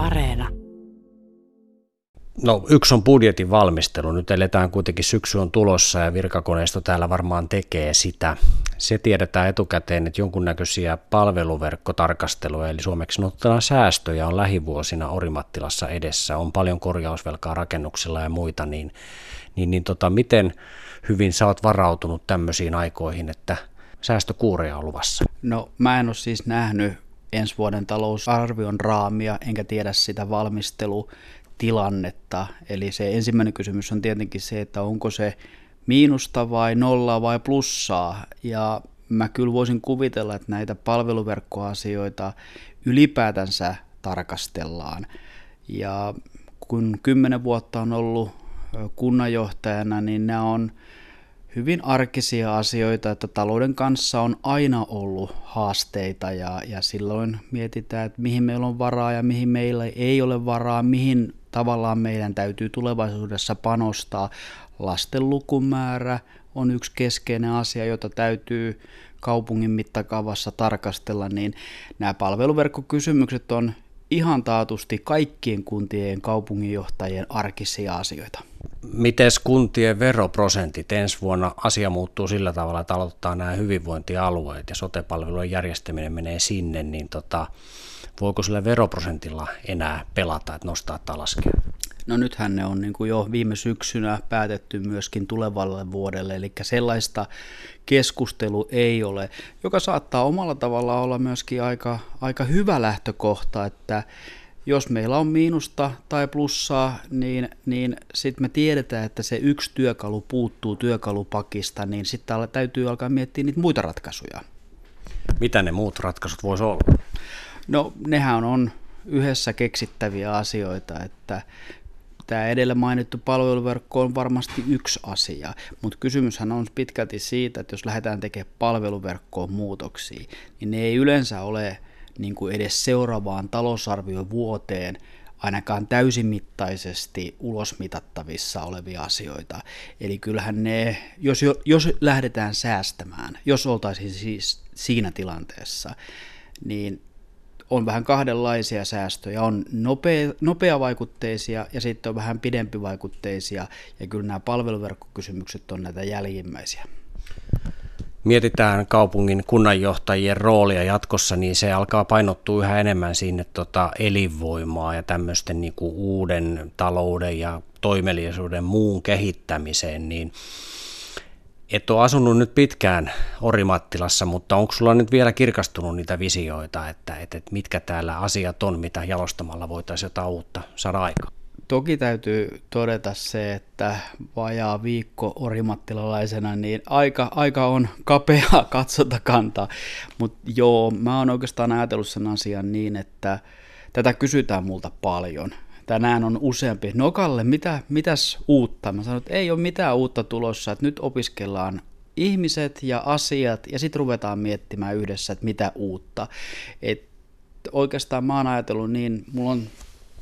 Areena. No yksi on budjetin valmistelu. Nyt eletään kuitenkin syksy on tulossa ja virkakoneisto täällä varmaan tekee sitä. Se tiedetään etukäteen, että jonkunnäköisiä palveluverkkotarkasteluja, eli suomeksi sanottuna säästöjä on lähivuosina Orimattilassa edessä. On paljon korjausvelkaa rakennuksilla ja muita, niin, niin, niin tota, miten hyvin sä oot varautunut tämmöisiin aikoihin, että säästökuureja on luvassa? No mä en ole siis nähnyt ensi vuoden talousarvion raamia, enkä tiedä sitä valmistelutilannetta. Eli se ensimmäinen kysymys on tietenkin se, että onko se miinusta vai nollaa vai plussaa. Ja mä kyllä voisin kuvitella, että näitä palveluverkkoasioita ylipäätänsä tarkastellaan. Ja kun kymmenen vuotta on ollut kunnanjohtajana, niin nämä on hyvin arkisia asioita, että talouden kanssa on aina ollut haasteita ja, ja silloin mietitään, että mihin meillä on varaa ja mihin meillä ei ole varaa, mihin tavallaan meidän täytyy tulevaisuudessa panostaa. Lasten lukumäärä on yksi keskeinen asia, jota täytyy kaupungin mittakaavassa tarkastella, niin nämä palveluverkkokysymykset on ihan taatusti kaikkien kuntien kaupunginjohtajien arkisia asioita. Miten kuntien veroprosentit? Ensi vuonna asia muuttuu sillä tavalla, että aloittaa nämä hyvinvointialueet ja sotepalvelujen järjestäminen menee sinne, niin tota, voiko sillä veroprosentilla enää pelata, että nostaa tai laskea? No nythän ne on niin kuin jo viime syksynä päätetty myöskin tulevalle vuodelle, eli sellaista keskustelu ei ole, joka saattaa omalla tavalla olla myöskin aika, aika hyvä lähtökohta, että jos meillä on miinusta tai plussaa, niin, niin sitten me tiedetään, että se yksi työkalu puuttuu työkalupakista, niin sitten täytyy alkaa miettiä niitä muita ratkaisuja. Mitä ne muut ratkaisut voisi olla? No nehän on yhdessä keksittäviä asioita, että tämä edellä mainittu palveluverkko on varmasti yksi asia, mutta kysymyshän on pitkälti siitä, että jos lähdetään tekemään palveluverkkoon muutoksia, niin ne ei yleensä ole niin kuin edes seuraavaan talousarvioon vuoteen ainakaan täysimittaisesti ulosmitattavissa olevia asioita. Eli kyllähän ne, jos, jos lähdetään säästämään, jos oltaisiin siis siinä tilanteessa, niin on vähän kahdenlaisia säästöjä. On nopea, nopeavaikutteisia ja sitten on vähän pidempivaikutteisia. Ja kyllä nämä palveluverkkokysymykset on näitä jäljimmäisiä. Mietitään kaupungin kunnanjohtajien roolia jatkossa, niin se alkaa painottua yhä enemmän sinne tota elinvoimaa ja tämmöisten niin kuin uuden talouden ja toimeliaisuuden muun kehittämiseen, niin et ole asunut nyt pitkään Orimattilassa, mutta onko sulla nyt vielä kirkastunut niitä visioita, että, että, että mitkä täällä asiat on, mitä jalostamalla voitaisiin jotain uutta saada aikaan? Toki täytyy todeta se, että vajaa viikko orimattilalaisena, niin aika, aika on kapea katsotakanta. Mutta joo, mä oon oikeastaan ajatellut sen asian niin, että tätä kysytään multa paljon tänään on useampi. Nokalle, mitä, mitäs uutta? Mä sanoin, että ei ole mitään uutta tulossa, että nyt opiskellaan ihmiset ja asiat ja sitten ruvetaan miettimään yhdessä, että mitä uutta. Et oikeastaan mä oon ajatellut niin, mulla on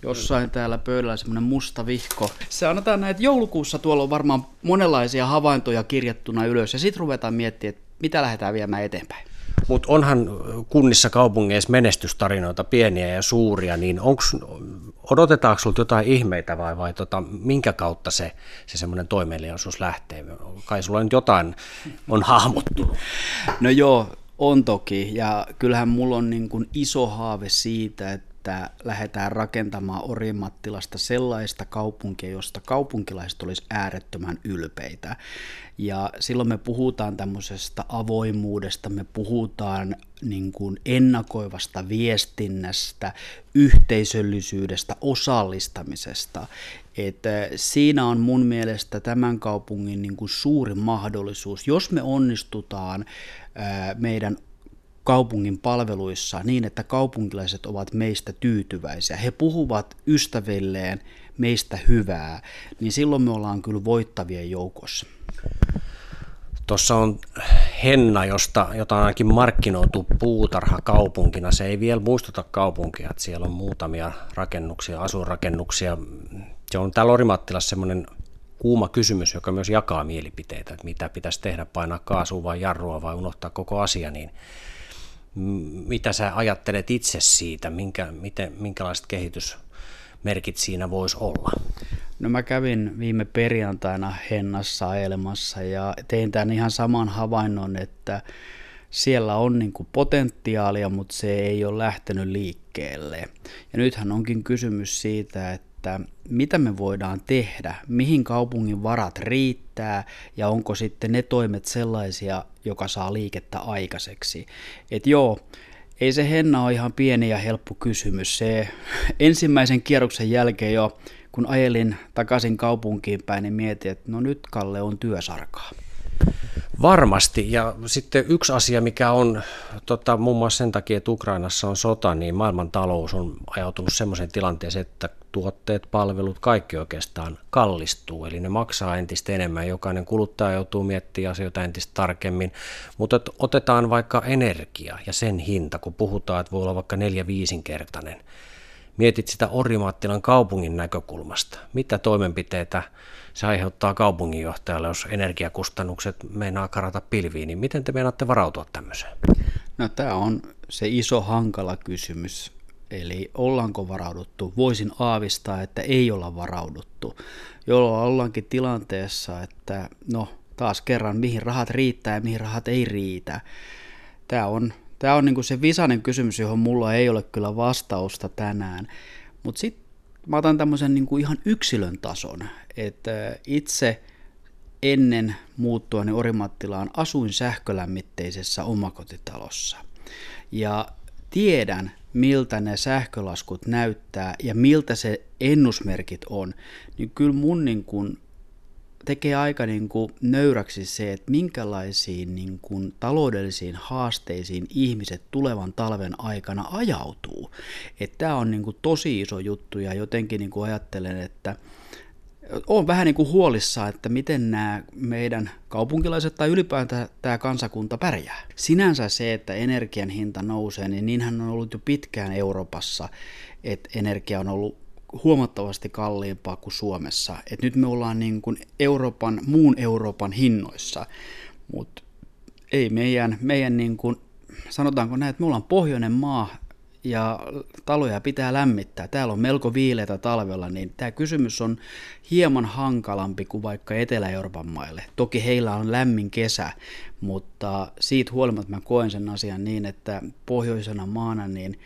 jossain täällä pöydällä semmoinen musta vihko. Se annetaan näitä joulukuussa, tuolla on varmaan monenlaisia havaintoja kirjattuna ylös ja sitten ruvetaan miettimään, että mitä lähdetään viemään eteenpäin. Mutta onhan kunnissa, kaupungeissa menestystarinoita, pieniä ja suuria, niin onks, odotetaanko sinulta jotain ihmeitä vai, vai tota, minkä kautta se, se semmoinen toimeliaisuus lähtee? Kai sulla nyt jotain on hahmottunut. No joo, on toki, ja kyllähän mulla on niin kuin iso haave siitä, että että lähdetään rakentamaan Orimattilasta sellaista kaupunkia, josta kaupunkilaiset olisi äärettömän ylpeitä. Ja silloin me puhutaan tämmöisestä avoimuudesta, me puhutaan niin kuin ennakoivasta viestinnästä, yhteisöllisyydestä, osallistamisesta. Että siinä on mun mielestä tämän kaupungin niin kuin suuri mahdollisuus, jos me onnistutaan meidän kaupungin palveluissa niin, että kaupunkilaiset ovat meistä tyytyväisiä. He puhuvat ystävilleen meistä hyvää, niin silloin me ollaan kyllä voittavien joukossa. Tuossa on Henna, josta, jota on ainakin markkinoitu puutarha kaupunkina. Se ei vielä muistuta kaupunkia, että siellä on muutamia rakennuksia, asuinrakennuksia. Se on täällä Orimattilassa semmoinen kuuma kysymys, joka myös jakaa mielipiteitä, että mitä pitäisi tehdä, painaa kaasua vai jarrua vai unohtaa koko asia, niin Mitä sä ajattelet itse siitä, minkä, miten, minkälaiset kehitysmerkit siinä voisi olla? No mä kävin viime perjantaina Hennassa ajelemassa ja tein tämän ihan saman havainnon, että siellä on niin kuin potentiaalia, mutta se ei ole lähtenyt liikkeelle. Ja nythän onkin kysymys siitä, että mitä me voidaan tehdä, mihin kaupungin varat riittää ja onko sitten ne toimet sellaisia, joka saa liikettä aikaiseksi. Et joo, ei se Henna ole ihan pieni ja helppo kysymys. Se ensimmäisen kierroksen jälkeen jo, kun ajelin takaisin kaupunkiin päin, niin mietin, että no nyt Kalle on työsarkaa. Varmasti. Ja sitten yksi asia, mikä on tota, muun muassa sen takia, että Ukrainassa on sota, niin maailman talous on ajautunut sellaiseen tilanteeseen, että tuotteet, palvelut, kaikki oikeastaan kallistuu. Eli ne maksaa entistä enemmän. Jokainen kuluttaja joutuu miettimään asioita entistä tarkemmin. Mutta otetaan vaikka energia ja sen hinta, kun puhutaan, että voi olla vaikka neljä viisinkertainen. Mietit sitä Orimaattilan kaupungin näkökulmasta. Mitä toimenpiteitä se aiheuttaa kaupunginjohtajalle, jos energiakustannukset meinaa karata pilviin, niin miten te meinaatte varautua tämmöiseen? No tämä on se iso hankala kysymys. Eli ollaanko varauduttu? Voisin aavistaa, että ei olla varauduttu, jolloin ollaankin tilanteessa, että no taas kerran, mihin rahat riittää ja mihin rahat ei riitä. Tämä on, tämä on niin se visainen kysymys, johon mulla ei ole kyllä vastausta tänään. Mutta sitten mä otan tämmöisen niin kuin ihan yksilön tason, että itse ennen muuttuani Orimattilaan asuin sähkölämmitteisessä omakotitalossa. Ja tiedän, miltä ne sähkölaskut näyttää ja miltä se ennusmerkit on, niin kyllä mun niin kuin tekee aika niin kuin nöyräksi se, että minkälaisiin niin kuin taloudellisiin haasteisiin ihmiset tulevan talven aikana ajautuu. Tämä on niin kuin tosi iso juttu ja jotenkin niin kuin ajattelen, että olen vähän niin kuin huolissa, että miten nämä meidän kaupunkilaiset tai ylipäätään tämä kansakunta pärjää. Sinänsä se, että energian hinta nousee, niin niinhän on ollut jo pitkään Euroopassa, että energia on ollut huomattavasti kalliimpaa kuin Suomessa. Et nyt me ollaan niin kuin Euroopan, muun Euroopan hinnoissa, mutta ei meidän, meidän niin kuin, sanotaanko näin, että me ollaan pohjoinen maa ja taloja pitää lämmittää. Täällä on melko viileitä talvella, niin tämä kysymys on hieman hankalampi kuin vaikka Etelä-Euroopan maille. Toki heillä on lämmin kesä, mutta siitä huolimatta mä koen sen asian niin, että pohjoisena maana niin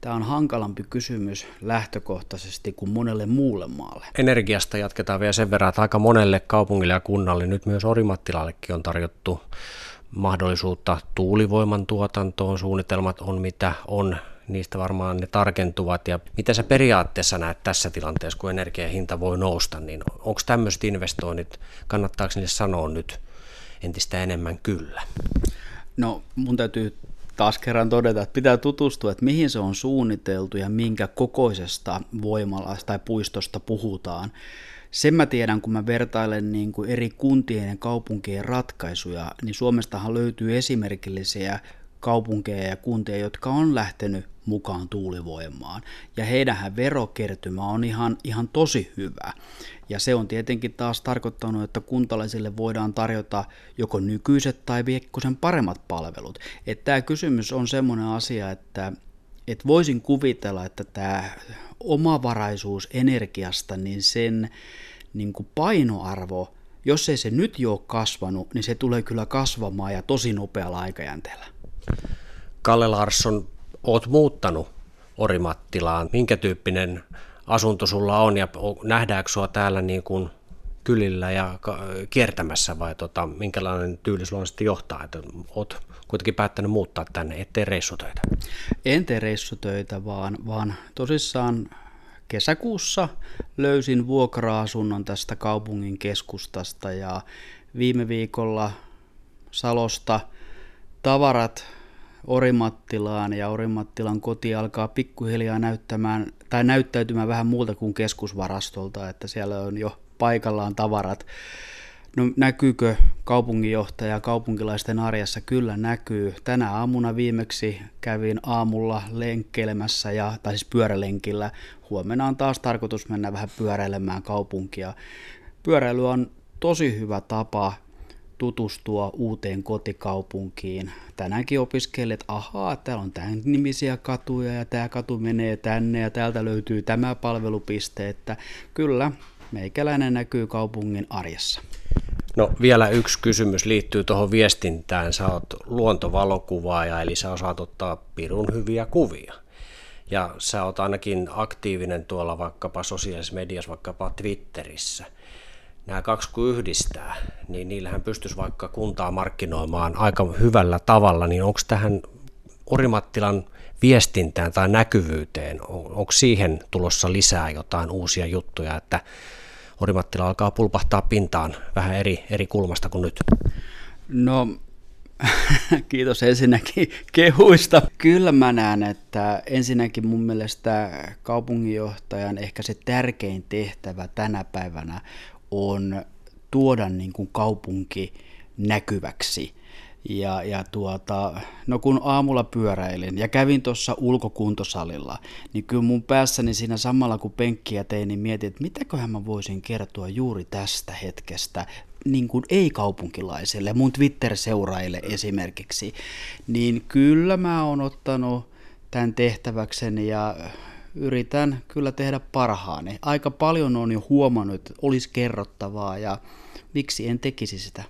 Tämä on hankalampi kysymys lähtökohtaisesti kuin monelle muulle maalle. Energiasta jatketaan vielä sen verran, että aika monelle kaupungille ja kunnalle, nyt myös Orimattilallekin on tarjottu mahdollisuutta tuulivoiman tuotantoon. Suunnitelmat on mitä on, niistä varmaan ne tarkentuvat. Ja mitä sä periaatteessa näet tässä tilanteessa, kun energian hinta voi nousta, niin onko tämmöiset investoinnit, kannattaako niille sanoa nyt entistä enemmän kyllä? No mun täytyy taas kerran todeta, että pitää tutustua, että mihin se on suunniteltu ja minkä kokoisesta voimalasta tai puistosta puhutaan. Sen mä tiedän, kun mä vertailen niin kuin eri kuntien ja kaupunkien ratkaisuja, niin Suomestahan löytyy esimerkillisiä kaupunkeja ja kuntia, jotka on lähtenyt mukaan tuulivoimaan. Ja heidänhän verokertymä on ihan, ihan tosi hyvä. Ja se on tietenkin taas tarkoittanut, että kuntalaisille voidaan tarjota joko nykyiset tai viekkosen paremmat palvelut. Että tämä kysymys on semmoinen asia, että, että voisin kuvitella, että tämä omavaraisuus energiasta, niin sen niin kuin painoarvo, jos ei se nyt jo ole kasvanut, niin se tulee kyllä kasvamaan ja tosi nopealla aikajänteellä. Kalle Larsson, oot muuttanut Orimattilaan. Minkä tyyppinen asunto sulla on ja nähdäänkö sua täällä niin kuin kylillä ja kiertämässä vai tota, minkälainen tyyli sulla sitten johtaa, että oot kuitenkin päättänyt muuttaa tänne, ettei reissutöitä? En tee reissutöitä, vaan, vaan tosissaan kesäkuussa löysin vuokra-asunnon tästä kaupungin keskustasta ja viime viikolla Salosta tavarat Orimattilaan ja Orimattilan koti alkaa pikkuhiljaa näyttämään tai näyttäytymään vähän muulta kuin keskusvarastolta, että siellä on jo paikallaan tavarat. No näkyykö kaupunginjohtaja kaupunkilaisten arjessa? Kyllä näkyy. Tänä aamuna viimeksi kävin aamulla lenkkeilemässä, ja, tai siis pyörälenkillä. Huomenna on taas tarkoitus mennä vähän pyöräilemään kaupunkia. Pyöräily on tosi hyvä tapa tutustua uuteen kotikaupunkiin. Tänäänkin opiskelin, että ahaa, täällä on tämän nimisiä katuja ja tämä katu menee tänne ja täältä löytyy tämä palvelupiste, että kyllä, meikäläinen näkyy kaupungin arjessa. No vielä yksi kysymys liittyy tuohon viestintään. Sä oot luontovalokuvaaja, eli sä osaat ottaa pirun hyviä kuvia. Ja sä oot ainakin aktiivinen tuolla vaikkapa sosiaalisessa mediassa, vaikkapa Twitterissä. Nämä kaksi kun yhdistää, niin niillähän pystyisi vaikka kuntaa markkinoimaan aika hyvällä tavalla, niin onko tähän Orimattilan viestintään tai näkyvyyteen, onko siihen tulossa lisää jotain uusia juttuja, että Orimattila alkaa pulpahtaa pintaan vähän eri, eri kulmasta kuin nyt? No kiitos ensinnäkin kehuista. Kyllä mä näen, että ensinnäkin mun mielestä kaupunginjohtajan ehkä se tärkein tehtävä tänä päivänä on tuoda niin kuin kaupunki näkyväksi. Ja, ja tuota, no kun aamulla pyöräilin ja kävin tuossa ulkokuntosalilla, niin kyllä mun päässäni siinä samalla kun penkkiä tein, niin mietin, että mitäköhän mä voisin kertoa juuri tästä hetkestä niin kuin ei-kaupunkilaiselle, mun Twitter-seuraajille esimerkiksi. Niin kyllä mä oon ottanut tämän tehtäväkseni ja yritän kyllä tehdä parhaani. Aika paljon on jo huomannut, että olisi kerrottavaa ja miksi en tekisi sitä.